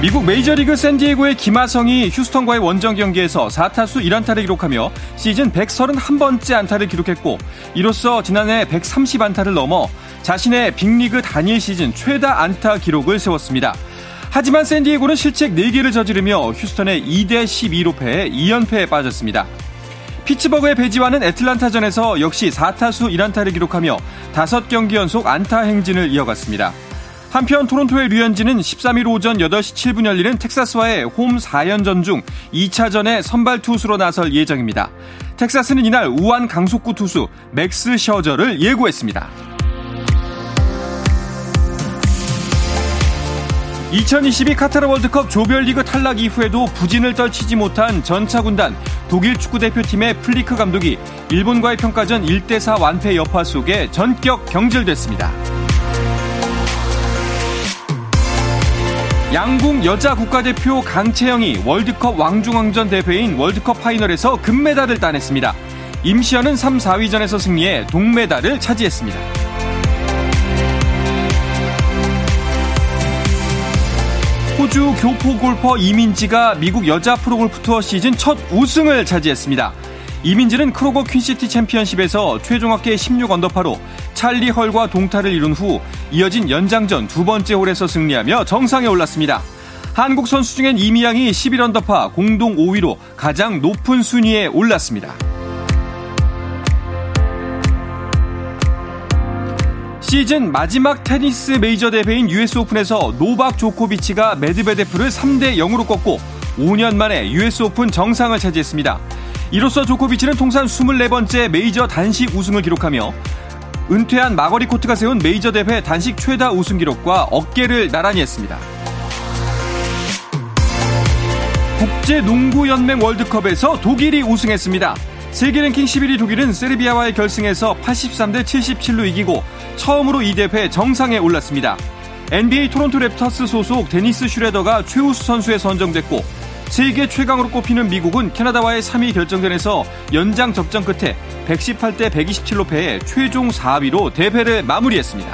미국 메이저리그 샌디에고의 김하성이 휴스턴과의 원정 경기에서 4타수 1안타를 기록하며 시즌 131번째 안타를 기록했고 이로써 지난해 130안타를 넘어 자신의 빅리그 단일 시즌 최다 안타 기록을 세웠습니다. 하지만 샌디에고는 실책 4개를 저지르며 휴스턴의 2대 12로 패해 2연패에 빠졌습니다. 피츠버그의 배지와는 애틀란타전에서 역시 4타수 1안타를 기록하며 5경기 연속 안타 행진을 이어갔습니다. 한편 토론토의 류현진은 13일 오전 8시 7분 열리는 텍사스와의 홈 4연전 중 2차전에 선발 투수로 나설 예정입니다. 텍사스는 이날 우완 강속구 투수 맥스 셔저를 예고했습니다. 2022 카타르 월드컵 조별리그 탈락 이후에도 부진을 떨치지 못한 전차 군단 독일 축구 대표팀의 플리크 감독이 일본과의 평가전 1대4 완패 여파 속에 전격 경질됐습니다. 양궁 여자 국가대표 강채영이 월드컵 왕중왕전 대회인 월드컵 파이널에서 금메달을 따냈습니다. 임시현은 3, 4위전에서 승리해 동메달을 차지했습니다. 호주 교포 골퍼 이민지가 미국 여자 프로골프 투어 시즌 첫 우승을 차지했습니다. 이민지는 크로거 퀸시티 챔피언십에서 최종 합계 16 언더파로 찰리 헐과 동타를 이룬 후 이어진 연장전 두 번째 홀에서 승리하며 정상에 올랐습니다. 한국 선수 중엔 이미향이 11언더파 공동 5위로 가장 높은 순위에 올랐습니다. 시즌 마지막 테니스 메이저 대회인 US 오픈에서 노박 조코비치가 메드베데프를 3대 0으로 꺾고 5년 만에 US 오픈 정상을 차지했습니다. 이로써 조코비치는 통산 24번째 메이저 단식 우승을 기록하며 은퇴한 마거릿 코트가 세운 메이저 대회 단식 최다 우승 기록과 어깨를 나란히 했습니다. 국제 농구 연맹 월드컵에서 독일이 우승했습니다. 세계 랭킹 11위 독일은 세르비아와의 결승에서 83대 77로 이기고 처음으로 이 대회 정상에 올랐습니다. NBA 토론토 랩터스 소속 데니스 슈뢰더가 최우수 선수에 선정됐고 세계 최강으로 꼽히는 미국은 캐나다와의 3위 결정전에서 연장 접전 끝에 118대 127로 패해 최종 4위로 대회를 마무리했습니다.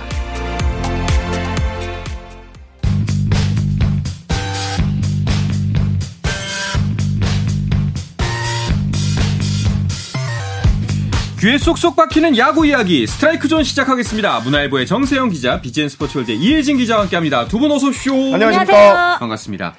귀에 쏙쏙 박히는 야구 이야기 스트라이크 존 시작하겠습니다. 문화일보의 정세영 기자, BGN 스포츠월드 이혜진 기자와 함께합니다. 두 분 어서 오십시오. 안녕하십니까. 반갑습니다.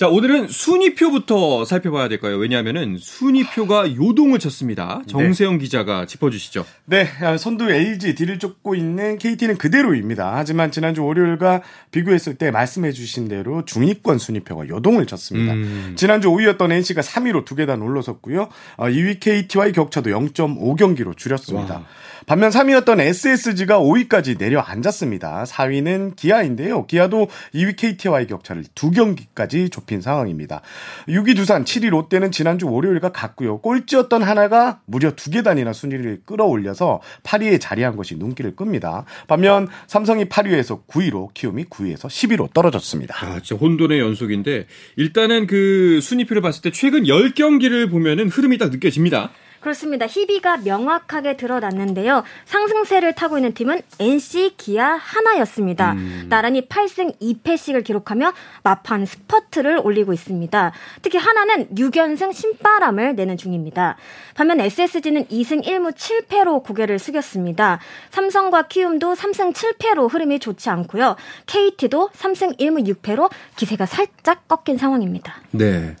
자, 오늘은 순위표부터 살펴봐야 될까요? 왜냐하면은 순위표가 요동을 쳤습니다. 정세영 네. 기자가 짚어주시죠. 네, 아, 선두 LG 뒤를 쫓고 있는 KT는 그대로입니다. 하지만 지난주 월요일과 비교했을 때 말씀해주신 대로 중위권 순위표가 요동을 쳤습니다. 음. 지난주 5위였던 NC가 3위로 두 계단 올라섰고요. 2위 어, KT와의 격차도 0.5 경기로 줄였습니다. 와. 반면 3위였던 SSG가 5위까지 내려앉았습니다. 4위는 기아인데요. 기아도 2위 KT와의 격차를 두 경기까지 좁힌 상황입니다. 6위 두산, 7위 롯데는 지난주 월요일과 같고요. 꼴찌였던 하나가 무려 두 계단이나 순위를 끌어올려서 8위에 자리한 것이 눈길을 끕니다. 반면 삼성이 8위에서 9위로 키움이 9위에서 10위로 떨어졌습니다. 아, 진짜 혼돈의 연속인데 일단은 그 순위표를 봤을 때 최근 10경기를 보면은 흐름이 딱 느껴집니다. 그렇습니다. 희비가 명확하게 드러났는데요. 상승세를 타고 있는 팀은 NC, 기아, 하나였습니다. 음. 나란히 8승 2패씩을 기록하며 막판 스퍼트를 올리고 있습니다. 특히 한화는 6연승 신바람을 내는 중입니다. 반면 SSG는 2승 1무 7패로 고개를 숙였습니다. 삼성과 키움도 3승 7패로 흐름이 좋지 않고요. KT도 3승 1무 6패로 기세가 살짝 꺾인 상황입니다. 네.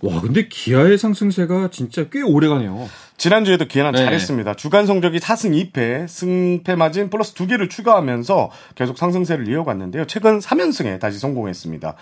와, 근데 기아의 상승세가 진짜 꽤 오래가네요. 지난주에도 기아는 네. 잘했습니다. 주간 성적이 4승 2패, 승패 마진 플러스 2개를 추가하면서 계속 상승세를 이어갔는데요. 최근 3연승에 다시 성공했습니다.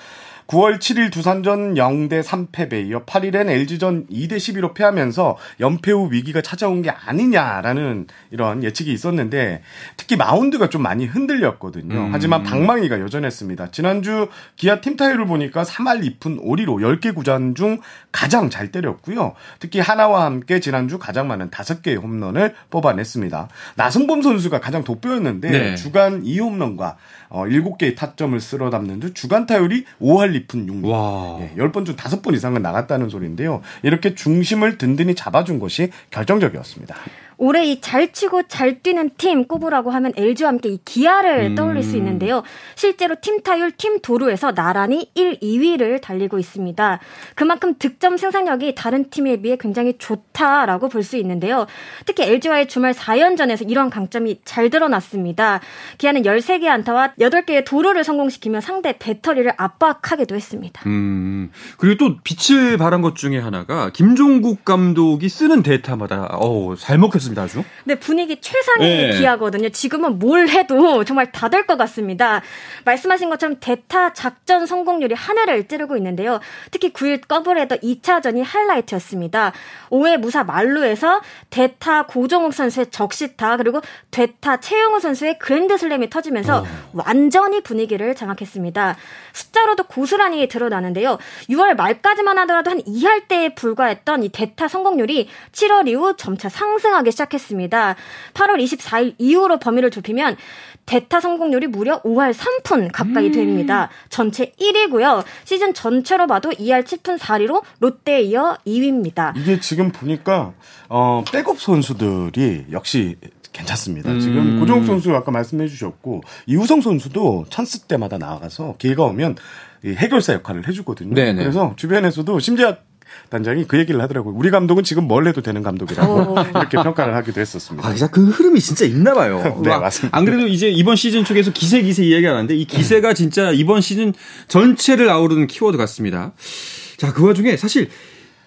9월 7일 두산전 0대 3패배 이어 8일엔 LG전 2대 11로 패하면서 연패 후 위기가 찾아온 게 아니냐라는 이런 예측이 있었는데 특히 마운드가 좀 많이 흔들렸거든요. 음. 하지만 방망이가 여전했습니다. 지난주 기아 팀 타율을 보니까 3할 2푼 5리로 10개 구장 중 가장 잘 때렸고요. 특히 하나와 함께 지난주 가장 많은 5개의 홈런을 뽑아냈습니다. 나승범 선수가 가장 돋보였는데 네. 주간 2홈런과 어, 7개의 타점을 쓸어 담는 등 주간 타율이 5할 2푼 6리. 예, 10번 중 5번 이상은 나갔다는 소리인데요. 이렇게 중심을 든든히 잡아준 것이 결정적이었습니다. 올해 이 잘 치고 잘 뛰는 팀 꼽으라고 하면 LG와 함께 이 기아를 음. 떠올릴 수 있는데요. 실제로 팀 타율, 팀 도루에서 나란히 1, 2위를 달리고 있습니다. 그만큼 득점 생산력이 다른 팀에 비해 굉장히 좋다라고 볼 수 있는데요. 특히 LG와의 주말 4연전에서 이런 강점이 잘 드러났습니다. 기아는 13개 안타와 8개의 도루를 성공시키며 상대 배터리를 압박하기도 했습니다. 음, 그리고 또 빛을 발한 것 중에 하나가 김종국 감독이 쓰는 데이터마다 어우, 잘 먹혔습니다. 같습니다, 아주. 네, 분위기 최상의 네. 기아거든요. 지금은 뭘 해도 정말 다 될 것 같습니다. 말씀하신 것처럼 대타 작전 성공률이 하늘을 찌르고 있는데요. 특히 9일 더블헤더 2차전이 하이라이트였습니다. 5회 무사 말루에서 대타 고종욱 선수의 적시타 그리고 대타 최영우 선수의 그랜드슬램이 터지면서 어. 완전히 분위기를 장악했습니다. 숫자로도 고스란히 드러나는데요. 6월 말까지만 하더라도 한 2할 때에 불과했던 이 대타 성공률이 7월 이후 점차 상승하기 시작했습니다. 8월 24일 이후로 범위를 좁히면 대타 성공률이 무려 5할 3푼 가까이 음. 됩니다. 전체 1위고요. 시즌 전체로 봐도 2할 7푼 4리로 롯데에 이어 2위입니다. 이게 지금 보니까 어 백업 선수들이 역시 괜찮습니다. 음. 지금 고종욱 선수 아까 말씀해 주셨고 이우성 선수도 찬스 때마다 나가서 기회가 오면 해결사 역할을 해주거든요. 네네. 그래서 주변에서도 심지어 단장이 그 얘기를 하더라고요. 우리 감독은 지금 뭘 해도 되는 감독이라고 어. 이렇게 평가를 하기도 했었습니다. 아, 그 흐름이 진짜 있나 봐요. 네, 맞습니다. 안 그래도 이제 이번 시즌 쪽에서 기세 기세 이야기가 나는데 이 기세가 진짜 이번 시즌 전체를 아우르는 키워드 같습니다. 자, 그 와중에 사실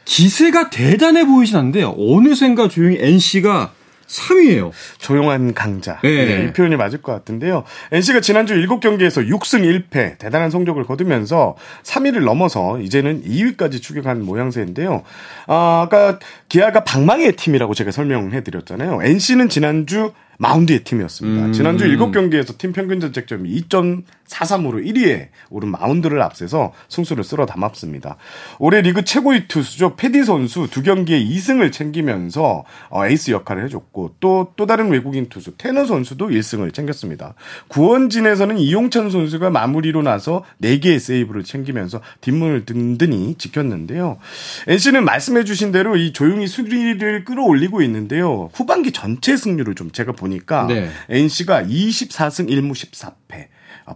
기세가 대단해 보이진 않는데 어느샌가 조용히 NC가 3위예요. 조용한 강자. 네. 네, 이 표현이 맞을 것 같은데요. NC가 지난주 7경기에서 6승 1패 대단한 성적을 거두면서 3위를 넘어서 이제는 2위까지 추격한 모양새인데요. 아, 아까 기아가 방망이의 팀이라고 제가 설명해 드렸잖아요. NC는 지난주 마운드의 팀이었습니다. 음. 지난주 7경기에서 팀 평균 자책점이 2.43으로 1위에 오른 마운드를 앞세서 승수를 쓸어 담았습니다. 올해 리그 최고의 투수죠. 패디 선수 두 경기에 2승을 챙기면서 어, 에이스 역할을 해줬고 또 또 다른 외국인 투수 테너 선수도 1승을 챙겼습니다. 구원진에서는 이용찬 선수가 마무리로 나서 4개의 세이브를 챙기면서 뒷문을 든든히 지켰는데요. NC는 말씀해 주신 대로 이 조용히 수리를 끌어올리고 있는데요. 후반기 전체 승률을 좀 제가 보니까 네. NC가 24승 1무 14패.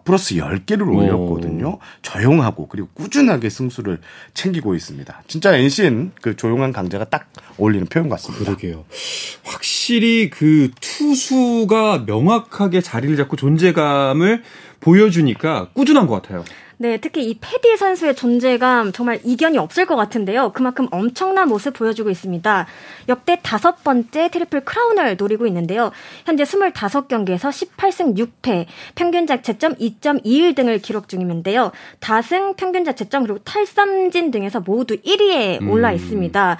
플러스 10개를 올렸거든요. 오. 조용하고 그리고 꾸준하게 승수를 챙기고 있습니다. 진짜 NC는 그 조용한 강자가 딱 어울리는 표현 같습니다. 그러게요. 확실히 그 투수가 명확하게 자리를 잡고 존재감을 보여주니까 꾸준한 것 같아요. 네, 특히 이 페디 선수의 존재감 정말 이견이 없을 것 같은데요. 그만큼 엄청난 모습 보여주고 있습니다. 역대 다섯 번째 트리플 크라운을 노리고 있는데요. 현재 25경기에서 18승 6패, 평균 자체점 2.21 등을 기록 중인데요. 다승, 평균 자체점 그리고 탈삼진 등에서 모두 1위에 올라 음. 있습니다.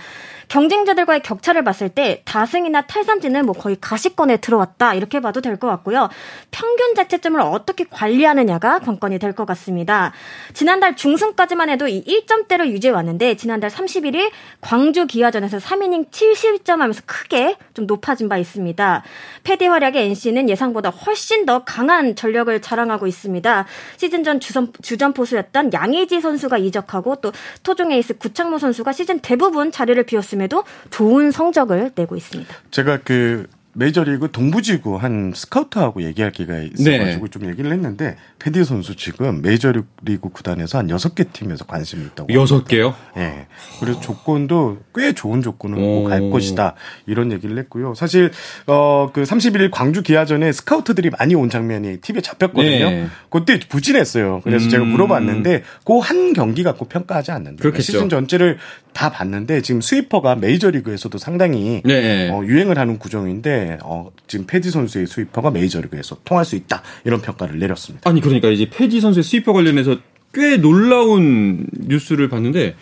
음. 경쟁자들과의 격차를 봤을 때 다승이나 탈삼진은 뭐 거의 가시권에 들어왔다 이렇게 봐도 될 것 같고요. 평균 자체점을 어떻게 관리하느냐가 관건이 될 것 같습니다. 지난달 중순까지만 해도 이 1점대를 유지해 왔는데 지난달 31일 광주 기아전에서 3이닝 70점 하면서 크게 좀 높아진 바 있습니다. 패디 활약의 NC는 예상보다 훨씬 더 강한 전력을 자랑하고 있습니다. 시즌 전 주전, 주전 포수였던 양의지 선수가 이적하고 또 토종 에이스 구창모 선수가 시즌 대부분 자리를 비웠습니다. 있음에도 좋은 성적을 내고 있습니다. 제가 그 메이저리그 동부지구 한 스카우트하고 얘기할 기회가 있어가지고 네. 좀 얘기를 했는데 패디 선수 지금 메이저리그 구단에서 한 여섯 개 팀에서 관심이 있다고. 여섯 개요? 예. 네. 그래서 조건도 꽤 좋은 조건을 갈 것이다 이런 얘기를 했고요. 사실 어그 31일 광주 기아전에 스카우트들이 많이 온 장면이 TV에 잡혔거든요. 네. 그때 부진했어요. 그래서 음. 제가 물어봤는데 그 한 경기 갖고 평가하지 않는다. 그러니까 시즌 전체를 다 봤는데 지금 스위퍼가 메이저리그에서도 상당히 네. 어, 유행을 하는 구종인데 어, 지금 페디 선수의 스위퍼가 메이저리그에서 통할 수 있다 이런 평가를 내렸습니다. 아니 그러니까 이제 페디 선수의 스위퍼 관련해서 꽤 놀라운 뉴스를 봤는데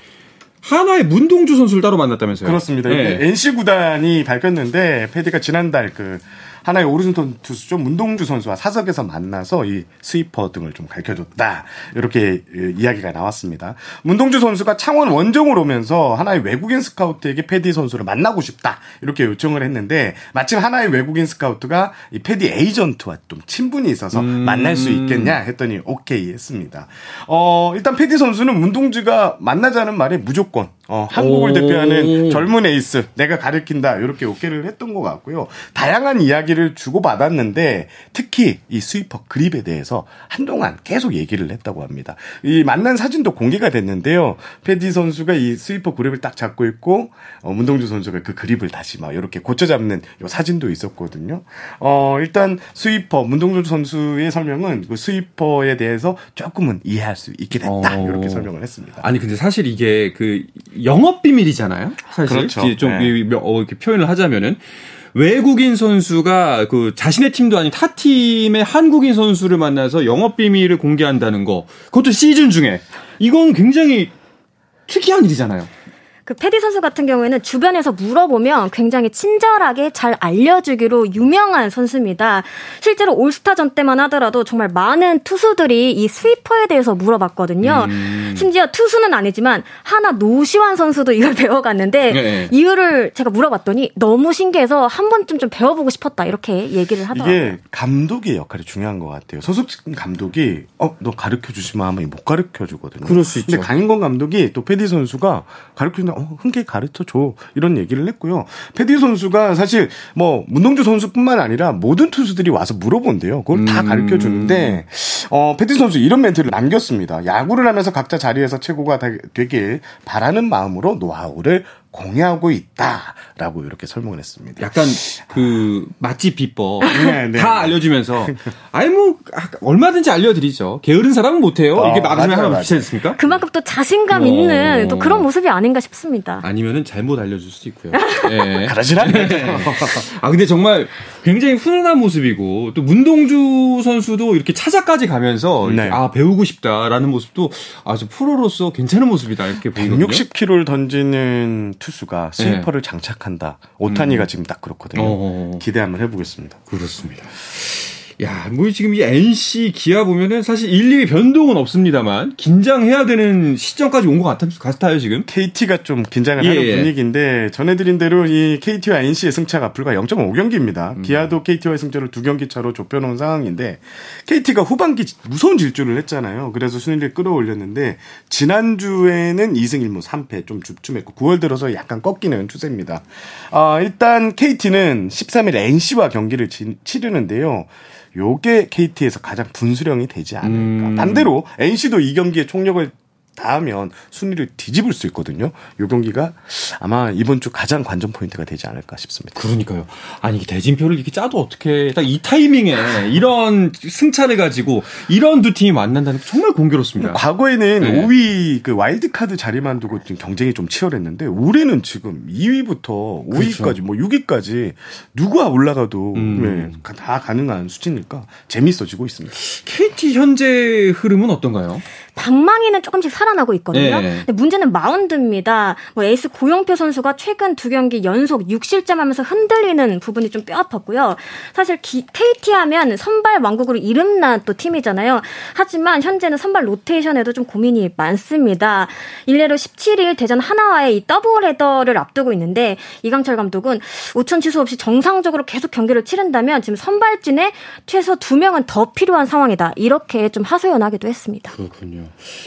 하나의 문동주 선수를 따로 만났다면서요? 그렇습니다. 네. NC 구단이 밝혔는데 패디가 지난달 그 하나의 오른손 투수죠 문동주 선수와 사석에서 만나서 이 스위퍼 등을 좀 가르쳐줬다 이렇게 이야기가 나왔습니다. 문동주 선수가 창원 원정을 오면서 하나의 외국인 스카우트에게 패디 선수를 만나고 싶다 이렇게 요청을 했는데 마침 하나의 외국인 스카우트가 이 패디 에이전트와 좀 친분이 있어서 음. 만날 수 있겠냐 했더니 오케이 했습니다. 어 일단 페디 선수는 문동주가 만나자는 말에 무조건 어, 한국을 오. 대표하는 젊은 에이스 내가 가르킨다 이렇게 오케이를 했던 것 같고요. 다양한 이야기를 주고 받았는데 특히 이 스위퍼 그립에 대해서 한동안 계속 얘기를 했다고 합니다. 이 만난 사진도 공개가 됐는데요. 페디 선수가 이 스위퍼 그립을 딱 잡고 있고 어, 문동주 선수가 그 그립을 다시 막 이렇게 고쳐 잡는 요 사진도 있었거든요. 어, 일단 스위퍼 문동주 선수의 설명은 그 스위퍼에 대해서 조금은 이해할 수 있게 됐다 어. 이렇게 설명을 했습니다. 아니 근데 사실 이게 그 영업 비밀이잖아요. 사실 그렇죠. 좀 네. 어, 이렇게 표현을 하자면은 외국인 선수가 그 자신의 팀도 아닌 타 팀의 한국인 선수를 만나서 영업 비밀을 공개한다는 거. 그것도 시즌 중에 이건 굉장히 특이한 일이잖아요. 그 패디 선수 같은 경우에는 주변에서 물어보면 굉장히 친절하게 잘 알려주기로 유명한 선수입니다. 실제로 올스타전 때만 하더라도 정말 많은 투수들이 이 스위퍼에 대해서 물어봤거든요. 음. 심지어 투수는 아니지만 하나 노시환 선수도 이걸 배워갔는데 네. 이유를 제가 물어봤더니 너무 신기해서 한 번쯤 좀 배워보고 싶었다 이렇게 얘기를 하더라고요. 이게 감독의 역할이 중요한 것 같아요. 소속 감독이 어 너 가르쳐 주시면 하면 못 가르쳐 주거든요. 그럴 수 있죠. 근데 강인권 감독이 또 패디 선수가 가르쳐 어, 흔쾌히 가르쳐 줘. 이런 얘기를 했고요. 패디 선수가 사실 뭐 문동주 선수뿐만 아니라 모든 투수들이 와서 물어본대요. 그걸 음. 다 가르쳐 주는데 어, 패디 선수 이런 멘트를 남겼습니다. 야구를 하면서 각자 자리에서 최고가 되길 바라는 마음으로 노하우를 공유하고 있다라고 이렇게 설명을 했습니다. 약간 그 맛집 비법 네, 네. 다 알려주면서 아니 뭐 아, 얼마든지 알려드리죠. 게으른 사람은 못해요. 어, 이게 막으면 하나 비지 않습니까? 그만큼 또 자신감 어. 있는 또 그런 모습이 아닌가 싶습니다. 아니면은 잘못 알려줄 수도 있고요. 네. 그러진 않네. 아 근데 정말 굉장히 훈훈한 모습이고 또 문동주 선수도 이렇게 찾아까지 가면서 네. 아 배우고 싶다라는 모습도 아주 프로로서 괜찮은 모습이다 이렇게 보이거든요. 160km를 던지는 투수가 스위퍼를 네. 장착한다. 오타니가 음. 지금 딱 그렇거든요. 어어. 기대 한번 해보겠습니다. 그렇습니다. 야, 뭐 지금 이 NC 기아 보면은 사실 1, 2위 변동은 없습니다만 긴장해야 되는 시점까지 온 것 같아요, 지금. KT가 좀 긴장을 예. 하는 예. 분위기인데 전해드린 대로 이 KT와 NC의 승차가 불과 0.5 경기입니다. 음. 기아도 KT와의 승차를 두 경기 차로 좁혀놓은 상황인데 KT가 후반기 무서운 질주를 했잖아요. 그래서 순위를 끌어올렸는데 지난주에는 2승 1무 3패 좀 주춤했고 9월 들어서 약간 꺾이는 추세입니다. 아, 일단 KT는 13일 NC와 경기를 지, 치르는데요. 요게 KT에서 가장 분수령이 되지 않을까. 음. 반대로 NC도 이 경기에 총력을 다 하면 순위를 뒤집을 수 있거든요. 요 경기가 아마 이번 주 가장 관전 포인트가 되지 않을까 싶습니다. 그러니까요. 아니 대진표를 이렇게 짜도 어떻게 딱 이 타이밍에 이런 승차를 가지고 이런 두 팀이 만난다는 게 정말 공교롭습니다. 과거에는 네. 5위 그 와일드 카드 자리만 두고 지금 경쟁이 좀 치열했는데 올해는 지금 2위부터 5위까지 그렇죠. 뭐 6위까지 누가 올라가도 음. 네, 다 가능한 수치니까 재밌어지고 있습니다. KT 현재 흐름은 어떤가요? 방망이는 조금씩 살아나고 있거든요. 네. 근데 문제는 마운드입니다. 뭐 에이스 고영표 선수가 최근 두 경기 연속 6실점하면서 흔들리는 부분이 좀 뼈아팠고요. 사실 기, KT 하면 선발 왕국으로 이름난 또 팀이잖아요. 하지만 현재는 선발 로테이션에도 좀 고민이 많습니다. 일례로 17일 대전 한화와의 이 더블 헤더를 앞두고 있는데 이강철 감독은 우천 취소 없이 정상적으로 계속 경기를 치른다면 지금 선발진에 최소 두 명은 더 필요한 상황이다. 이렇게 좀 하소연하기도 했습니다. 그렇군요.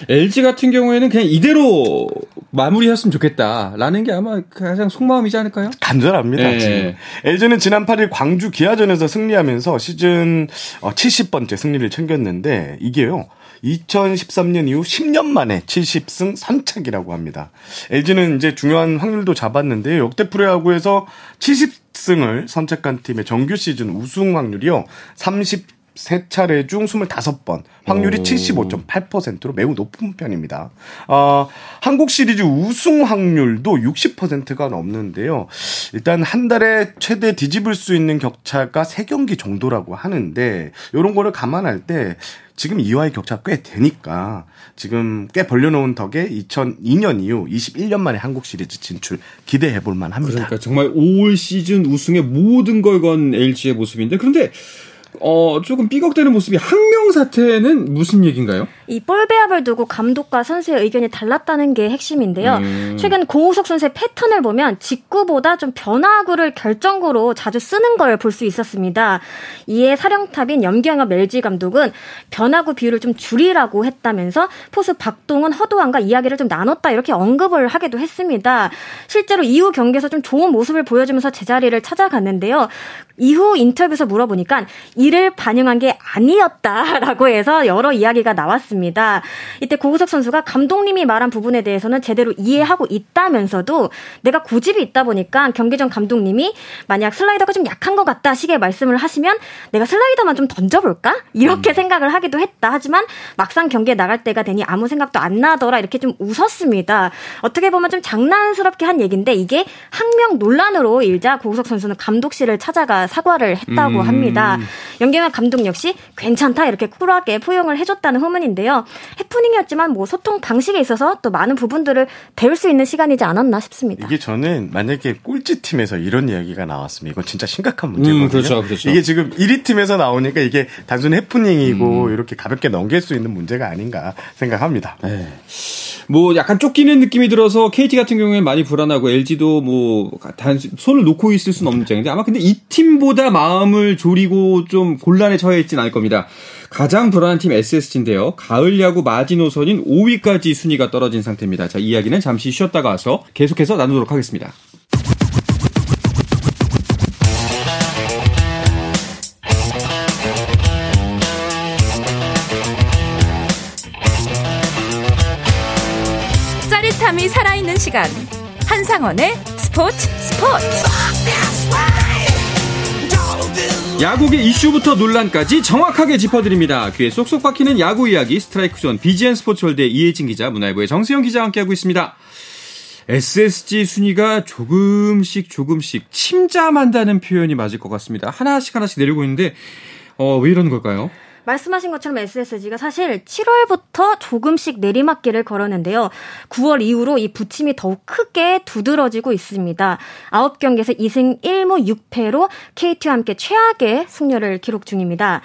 LG 같은 경우에는 그냥 이대로 마무리했으면 좋겠다라는 게 아마 가장 속마음이지 않을까요? 간절합니다. 네. 지금. LG는 지난 8일 광주 기아전에서 승리하면서 시즌 70번째 어, 승리를 챙겼는데 이게요. 2013년 이후 10년 만에 70승 선착이라고 합니다. LG는 이제 중요한 확률도 잡았는데 역대 프로야구에서 70승을 선착한 팀의 정규 시즌 우승 확률이요. 30 3차례 중 25번, 확률이 75.8%로 매우 높은 편입니다. 어, 한국 시리즈 우승 확률도 60%가 넘는데요. 일단 한 달에 최대 뒤집을 수 있는 격차가 3경기 정도라고 하는데, 이런 거를 감안할 때 지금 2와의 격차가 꽤 되니까 지금 꽤 벌려놓은 덕에 2002년 이후 21년 만에 한국 시리즈 진출 기대해 볼 만 합니다. 그러니까 정말 올 시즌 우승의 모든 걸 건 LG의 모습인데 그런데 어, 조금 삐걱대는 모습이 항명 사태는 무슨 얘기인가요? 이 볼배합을 두고 감독과 선수의 의견이 달랐다는 게 핵심인데요. 음. 최근 고우석 선수의 패턴을 보면 직구보다 좀 변화구를 결정구로 자주 쓰는 걸 볼 수 있었습니다. 이에 사령탑인 염경엽 LG 감독은 변화구 비율을 좀 줄이라고 했다면서 포수 박동은 허도환과 이야기를 좀 나눴다 이렇게 언급을 하기도 했습니다. 실제로 이후 경기에서 좀 좋은 모습을 보여주면서 제자리를 찾아갔는데요. 이후 인터뷰에서 물어보니까 이를 반영한 게 아니었다라고 해서 여러 이야기가 나왔습니다. 이때 고우석 선수가 감독님이 말한 부분에 대해서는 제대로 이해하고 있다면서도 내가 고집이 있다 보니까 경기 전 감독님이 만약 슬라이더가 좀 약한 것 같다 시계 말씀을 하시면 내가 슬라이더만 좀 던져볼까? 이렇게 음. 생각을 하기도 했다. 하지만 막상 경기에 나갈 때가 되니 아무 생각도 안 나더라 이렇게 좀 웃었습니다. 어떻게 보면 좀 장난스럽게 한 얘기인데 이게 항명 논란으로 일자 고우석 선수는 감독실을 찾아가 사과를 했다고 음. 합니다. 연경현 감독 역시 괜찮다 이렇게 쿨하게 포용을 해줬다는 후문인데요. 해프닝이었지만 뭐 소통 방식에 있어서 또 많은 부분들을 배울 수 있는 시간이지 않았나 싶습니다. 이게 저는 만약에 꼴찌 팀에서 이런 이야기가 나왔으면 이건 진짜 심각한 문제거든요. 음, 그렇죠, 그렇죠. 이게 지금 1위 팀에서 나오니까 이게 단순 해프닝이고 음. 이렇게 가볍게 넘길 수 있는 문제가 아닌가 생각합니다. 네. 뭐 약간 쫓기는 느낌이 들어서 KT 같은 경우에 많이 불안하고 LG도 뭐 단순 손을 놓고 있을 수는 없는 입장인데 아마 근데 이 팀보다 마음을 졸이고 좀 곤란에 처해 있지는 않을 겁니다. 가장 불안한 팀 SSG인데요. 가을 야구 마지노선인 5위까지 순위가 떨어진 상태입니다. 자, 이야기는 잠시 쉬었다가 와서 계속해서 나누도록 하겠습니다. 짜릿함이 살아있는 시간. 한상원의 스포츠 스포츠. 야구계 이슈부터 논란까지 정확하게 짚어드립니다. 귀에 쏙쏙 박히는 야구 이야기 스트라이크 존 BGN 스포츠월드의 이혜진 기자, 문화일보의 정세영 기자와 함께하고 있습니다. SSG 순위가 조금씩 조금씩 침잠한다는 표현이 맞을 것 같습니다. 하나씩 하나씩 내려오고 있는데 어, 왜 이러는 걸까요? 말씀하신 것처럼 SSG가 사실 7월부터 조금씩 내리막길을 걸었는데요. 9월 이후로 이 부침이 더욱 크게 두드러지고 있습니다. 9경기에서 2승 1무 6패로 KT와 함께 최악의 승률을 기록 중입니다.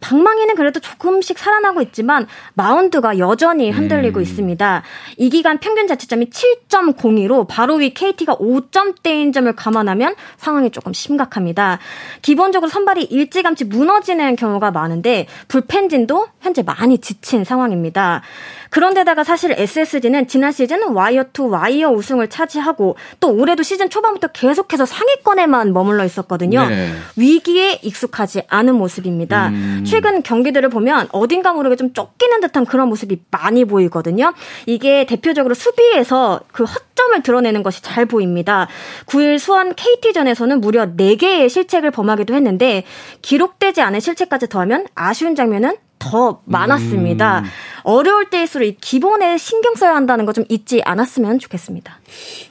방망이는 그래도 조금씩 살아나고 있지만 마운드가 여전히 흔들리고 음. 있습니다. 이 기간 평균 자체점이 7.02로 바로 위 KT가 5점대인 점을 감안하면 상황이 조금 심각합니다. 기본적으로 선발이 일찌감치 무너지는 경우가 많은데 불펜진도 현재 많이 지친 상황입니다. 그런데다가 사실 SSG는 지난 시즌 와이어 투 와이어 우승을 차지하고 또 올해도 시즌 초반부터 계속해서 상위권에만 머물러 있었거든요. 네. 위기에 익숙하지 않은 모습입니다. 음. 최근 경기들을 보면 어딘가 모르게 좀 쫓기는 듯한 그런 모습이 많이 보이거든요. 이게 대표적으로 수비에서 그 허점을 드러내는 것이 잘 보입니다. 9일 수원 KT전에서는 무려 4개의 실책을 범하기도 했는데 기록되지 않은 실책까지 더하면 아쉬운 장면은 더 많았습니다. 음. 어려울 때일수록 이 기본에 신경 써야 한다는 거 좀 잊지 않았으면 좋겠습니다.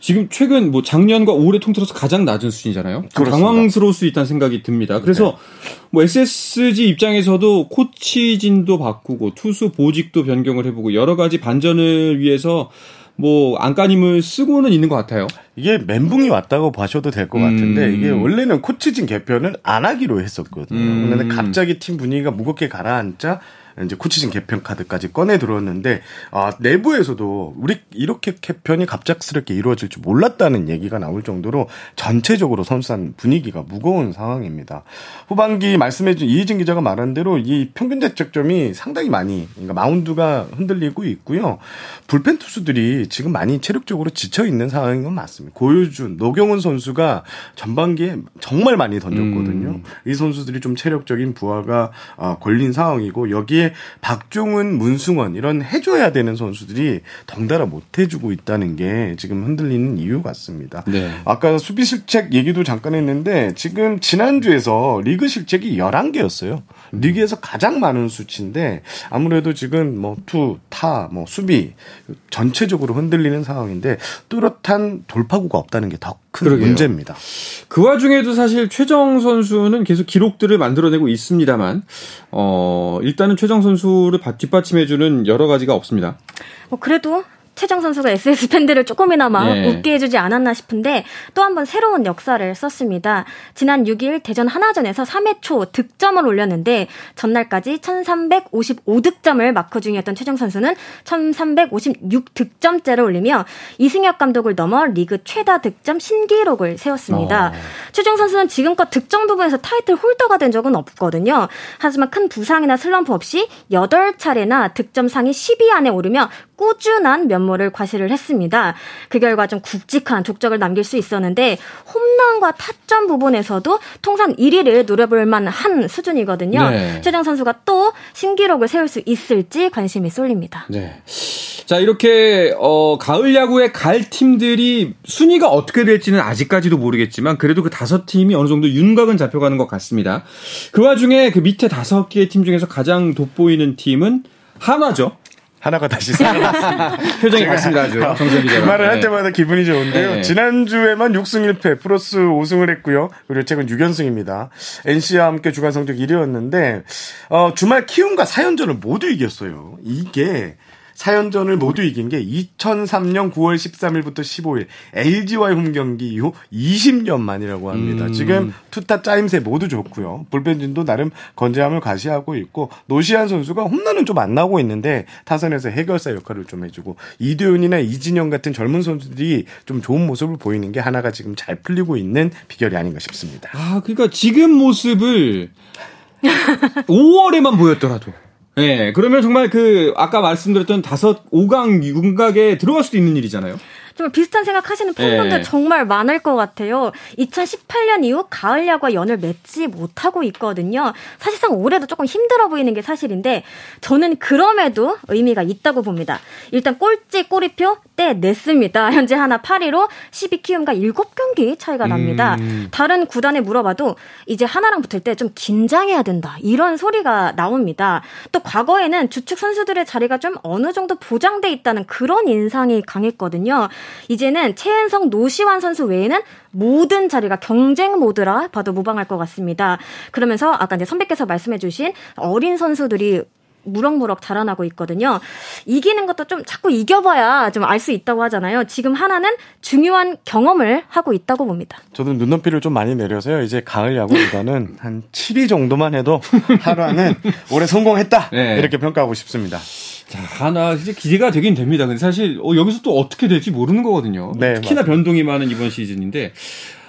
지금 최근 뭐 작년과 올해 통틀어서 가장 낮은 수준이잖아요. 당황스러울 수 있다는 생각이 듭니다. 그래서 네. 뭐 SSG 입장에서도 코치진도 바꾸고 투수 보직도 변경을 해보고 여러 가지 반전을 위해서 뭐 안간힘을 쓰고는 있는 것 같아요. 이게 멘붕이 왔다고 봐셔도 될것 같은데 음. 이게 원래는 코치진 개편을 안 하기로 했었거든요. 음. 근데 갑자기 팀 분위기가 무겁게 가라앉자 이제 코치진 개편 카드까지 꺼내 들었는데 아, 내부에서도 우리 이렇게 개편이 갑작스럽게 이루어질 줄 몰랐다는 얘기가 나올 정도로 전체적으로 선수단 분위기가 무거운 상황입니다. 후반기 말씀해준 이희진 기자가 말한 대로 이 평균 자책점이 상당히 많이 그러니까 마운드가 흔들리고 있고요. 불펜 투수들이 지금 많이 체력적으로 지쳐 있는 상황인 건 맞습니다. 고효준, 노경훈 선수가 전반기에 정말 많이 던졌거든요. 음. 이 선수들이 좀 체력적인 부하가 아, 걸린 상황이고 여기에 박종훈, 문승원 이런 해줘야 되는 선수들이 덩달아 못 해주고 있다는 게 지금 흔들리는 이유 같습니다. 네. 아까 수비 실책 얘기도 잠깐 했는데 지금 지난주에서 리그 실책이 11개였어요. 리그에서 가장 많은 수치인데 아무래도 지금 뭐 투, 타, 뭐 수비 전체적으로 흔들리는 상황인데 뚜렷한 돌파구가 없다는 게 더 큰 문제입니다. 그 와중에도 사실 최정 선수는 계속 기록들을 만들어내고 있습니다만 어 일단은 최정 최정 선수를 뒷받침해주는 여러 가지가 없습니다. 뭐 그래도 최정 선수가 SS 팬들을 조금이나마 네. 웃게 해주지 않았나 싶은데 또 한 번 새로운 역사를 썼습니다. 지난 6일 대전 하나전에서 3회 초 득점을 올렸는데 전날까지 1355득점을 마크 중이었던 최정 선수는 1356득점째를 올리며 이승엽 감독을 넘어 리그 최다 득점 신기록을 세웠습니다. 어. 최정 선수는 지금껏 득점 부분에서 타이틀 홀더가 된 적은 없거든요. 하지만 큰 부상이나 슬럼프 없이 8차례나 득점 상위 10위 안에 오르며 꾸준한 면모를 과시를 했습니다. 그 결과 좀 굵직한 족적을 남길 수 있었는데 홈런과 타점 부분에서도 통산 1위를 노려볼 만한 수준이거든요. 네. 최정 선수가 또 신기록을 세울 수 있을지 관심이 쏠립니다. 네. 자 이렇게 어, 가을 야구에 갈 팀들이 순위가 어떻게 될지는 아직까지도 모르겠지만 그래도 그 다섯 팀이 어느 정도 윤곽은 잡혀가는 것 같습니다. 그 와중에 그 밑에 다섯 개의 팀 중에서 가장 돋보이는 팀은 한화죠. 하나가 다시 살아났습니다. 표정이 밝습니다, 아주. 정선 기자. 그 말을 할 네. 때마다 기분이 좋은데요. 네. 지난주에만 6승 1패 플러스 5승을 했고요. 그리고 최근 6연승입니다. NC와 함께 주간 성적 1위였는데, 어, 주말 키움과 4연전을 모두 이겼어요. 이게 4연전을 모두 이긴 게 2003년 9월 13일부터 15일 LG와의 홈 경기 이후 20년 만이라고 합니다. 음. 지금 투타 짜임새 모두 좋고요. 불펜진도 나름 건재함을 과시하고 있고 노시안 선수가 홈런은 좀 안 나오고 있는데 타선에서 해결사 역할을 좀 해주고 이도현이나 이진영 같은 젊은 선수들이 좀 좋은 모습을 보이는 게 하나가 지금 잘 풀리고 있는 비결이 아닌가 싶습니다. 아 그러니까 지금 모습을 5월에만 보였더라도 네, 그러면 정말 그 아까 말씀드렸던 다섯 5강 윤곽에 들어갈 수도 있는 일이잖아요. 좀 비슷한 생각하시는 팬분들 네. 정말 많을 것 같아요. 2018년 이후 가을 야구와 연을 맺지 못하고 있거든요. 사실상 올해도 조금 힘들어 보이는 게 사실인데 저는 그럼에도 의미가 있다고 봅니다. 일단 꼴찌 꼬리표 떼냈습니다. 현재 하나 8위로 12 키움과 7경기 차이가 납니다. 음. 다른 구단에 물어봐도 이제 하나랑 붙을 때 좀 긴장해야 된다. 이런 소리가 나옵니다. 또 과거에는 주축 선수들의 자리가 좀 어느 정도 보장돼 있다는 그런 인상이 강했거든요. 이제는 최은성, 노시환 선수 외에는 모든 자리가 경쟁 모드라 봐도 무방할 것 같습니다. 그러면서 아까 이제 선배께서 말씀해주신 어린 선수들이 무럭무럭 자라나고 있거든요. 이기는 것도 좀 자꾸 이겨봐야 좀 알 수 있다고 하잖아요. 지금 하나는 중요한 경험을 하고 있다고 봅니다. 저도 눈높이를 좀 많이 내려서요. 이제 가을 야구보다는 한 7위 정도만 해도 하루는 올해 성공했다 네. 이렇게 평가하고 싶습니다. 자, 하나 진짜 기대가 되긴 됩니다. 근데 사실 어, 여기서 또 어떻게 될지 모르는 거거든요. 네, 특히나 맞아요. 변동이 많은 이번 시즌인데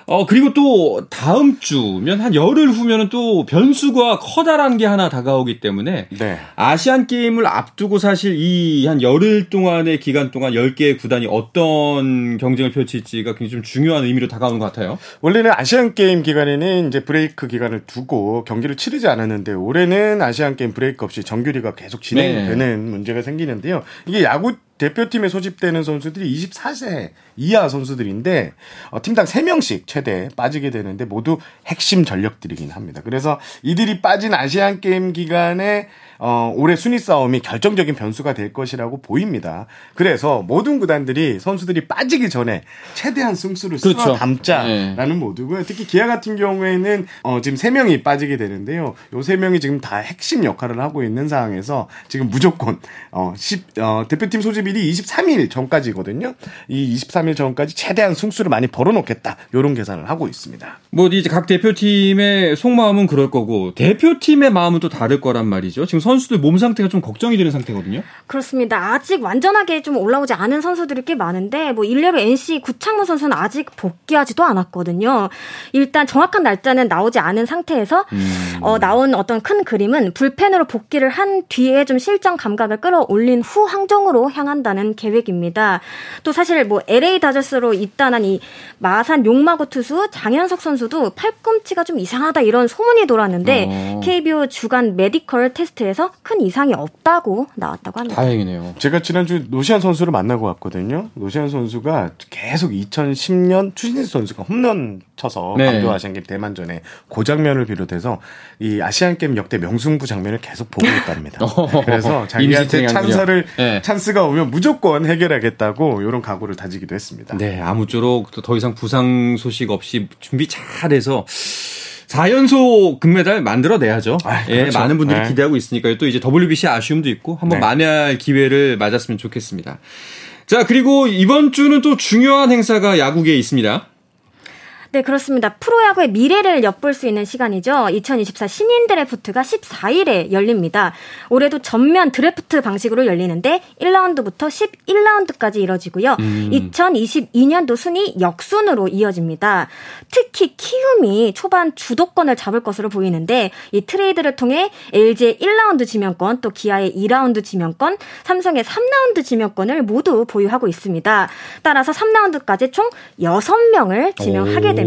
어, 그리고 또 다음 주면 한 열흘 후면은 또 변수가 커다란 게 하나 다가오기 때문에 네. 아시안 게임을 앞두고 사실 이 한 열흘 동안의 기간 동안 10개의 구단이 어떤 경쟁을 펼칠지가 굉장히 좀 중요한 의미로 다가오는 것 같아요. 원래는 아시안 게임 기간에는 이제 브레이크 기간을 두고 경기를 치르지 않았는데 올해는 아시안 게임 브레이크 없이 정규리그가 계속 진행되는 네. 문제가 생기는데요. 이게 야구 대표팀에 소집되는 선수들이 24세 이하 선수들인데 어, 팀당 3명씩 최대 빠지게 되는데 모두 핵심 전력들이긴 합니다. 그래서 이들이 빠진 아시안 게임 기간에 어, 올해 순위 싸움이 결정적인 변수가 될 것이라고 보입니다. 그래서 모든 구단들이 선수들이 빠지기 전에 최대한 승수를 그렇죠. 쓸어 담자라는 네. 모두고요. 특히 기아 같은 경우에는 어, 지금 3명이 빠지게 되는데요. 요 3명이 지금 다 핵심 역할을 하고 있는 상황에서 지금 무조건 어, 10, 어, 대표팀 소집일이 23일 전까지거든요. 이 23일 전까지 최대한 승수를 많이 벌어놓겠다. 요런 계산을 하고 있습니다. 뭐 이제 각 대표팀의 속마음은 그럴 거고 대표팀의 마음은 또 다를 거란 말이죠. 지금 선수들 몸 상태가 좀 걱정이 되는 상태거든요. 그렇습니다. 아직 완전하게 좀 올라오지 않은 선수들이 꽤 많은데 뭐 일례로 NC 구창모 선수는 아직 복귀하지도 않았거든요. 일단 정확한 날짜는 나오지 않은 상태에서 음. 어, 나온 어떤 큰 그림은 불펜으로 복귀를 한 뒤에 좀 실전 감각을 끌어올린 후 항저우로 향한다는 계획입니다. 또 사실 뭐 LA 다저스로 입단한 이 마산 용마고 투수 장현석 선수도 팔꿈치가 좀 이상하다 이런 소문이 돌았는데 어. KBO 주관 메디컬 테스트에서 큰 이상이 없다고 나왔다고 합니다. 다행이네요. 제가 지난주 노시안 선수를 만나고 왔거든요. 노시안 선수가 계속 2010년 추신수 선수가 홈런 쳐서 네. 광주 아시안게임 대만전에 그 장면을 비롯해서 이 아시안게임 역대 명승부 장면을 계속 보고 있답니다. 어. 그래서 자기한테 찬사를 네. 찬스가 오면 무조건 해결하겠다고 이런 각오를 다지기도 했습니다. 네, 아무쪼록 더 이상 부상 소식 없이 준비 잘해서 4연속 금메달 만들어내야죠. 아, 예, 그렇죠. 많은 분들이 네. 기대하고 있으니까요. 또 이제 WBC 아쉬움도 있고 한번 네. 만회할 기회를 맞았으면 좋겠습니다. 자, 그리고 이번 주는 또 중요한 행사가 야구계에 있습니다. 네, 그렇습니다. 프로야구의 미래를 엿볼 수 있는 시간이죠. 2024 신인 드래프트가 14일에 열립니다. 올해도 전면 드래프트 방식으로 열리는데 1라운드부터 11라운드까지 이뤄지고요. 2022년도 순위 역순으로 이어집니다. 특히 키움이 초반 주도권을 잡을 것으로 보이는데 이 트레이드를 통해 LG의 1라운드 지명권, 또 기아의 2라운드 지명권, 삼성의 3라운드 지명권을 모두 보유하고 있습니다. 따라서 3라운드까지 총 6명을 지명하게 됩니다.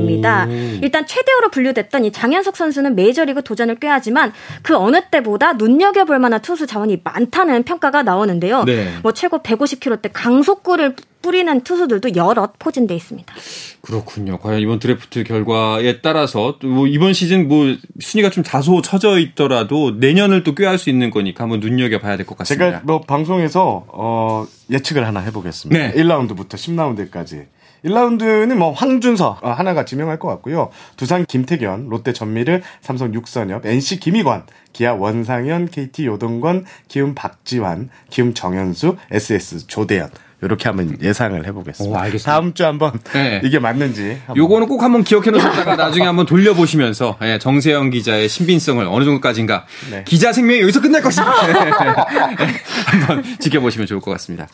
일단 최대어로 분류됐던 이 장현석 선수는 메이저리그 도전을 꾀하지만 그 어느 때보다 눈여겨볼 만한 투수 자원이 많다는 평가가 나오는데요. 네. 뭐 최고 150km대 강속구를 뿌리는 투수들도 여럿 포진돼 있습니다. 그렇군요. 과연 이번 드래프트 결과에 따라서 또뭐 이번 시즌 뭐 순위가 좀 다소 처져 있더라도 내년을 또 꾀할 수 있는 거니까 한번 눈여겨 봐야 될 것 같습니다. 제가 뭐 방송에서 어, 예측을 하나 해보겠습니다. 네. 1라운드부터 10라운드까지. 1라운드는 뭐 황준서 어, 하나가 지명할 것 같고요. 두산 김태견, 롯데 전미를, 삼성 육선엽, NC 김희관, 기아 원상현, KT 요동건, 기움 박지환, 기움 정현수, SS 조대현. 이렇게 한번 예상을 해보겠습니다. 오, 알겠습니다. 다음 주 한번 네. 이게 맞는지. 한번. 요거는 꼭 한번 기억해 놓으셨다가 나중에 한번 돌려보시면서 예, 정세영 기자의 신빙성을 어느 정도까지인가 네. 기자 생명이 여기서 끝날 것인가 예, 한번 지켜보시면 좋을 것 같습니다.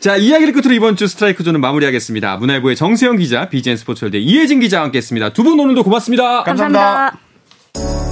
자 이야기를 끝으로 이번 주 스트라이크 존은 마무리하겠습니다. 문화일보의 정세영 기자, BGN 스포츠월드 이혜진 기자와 함께했습니다. 두 분 오늘도 고맙습니다. 감사합니다.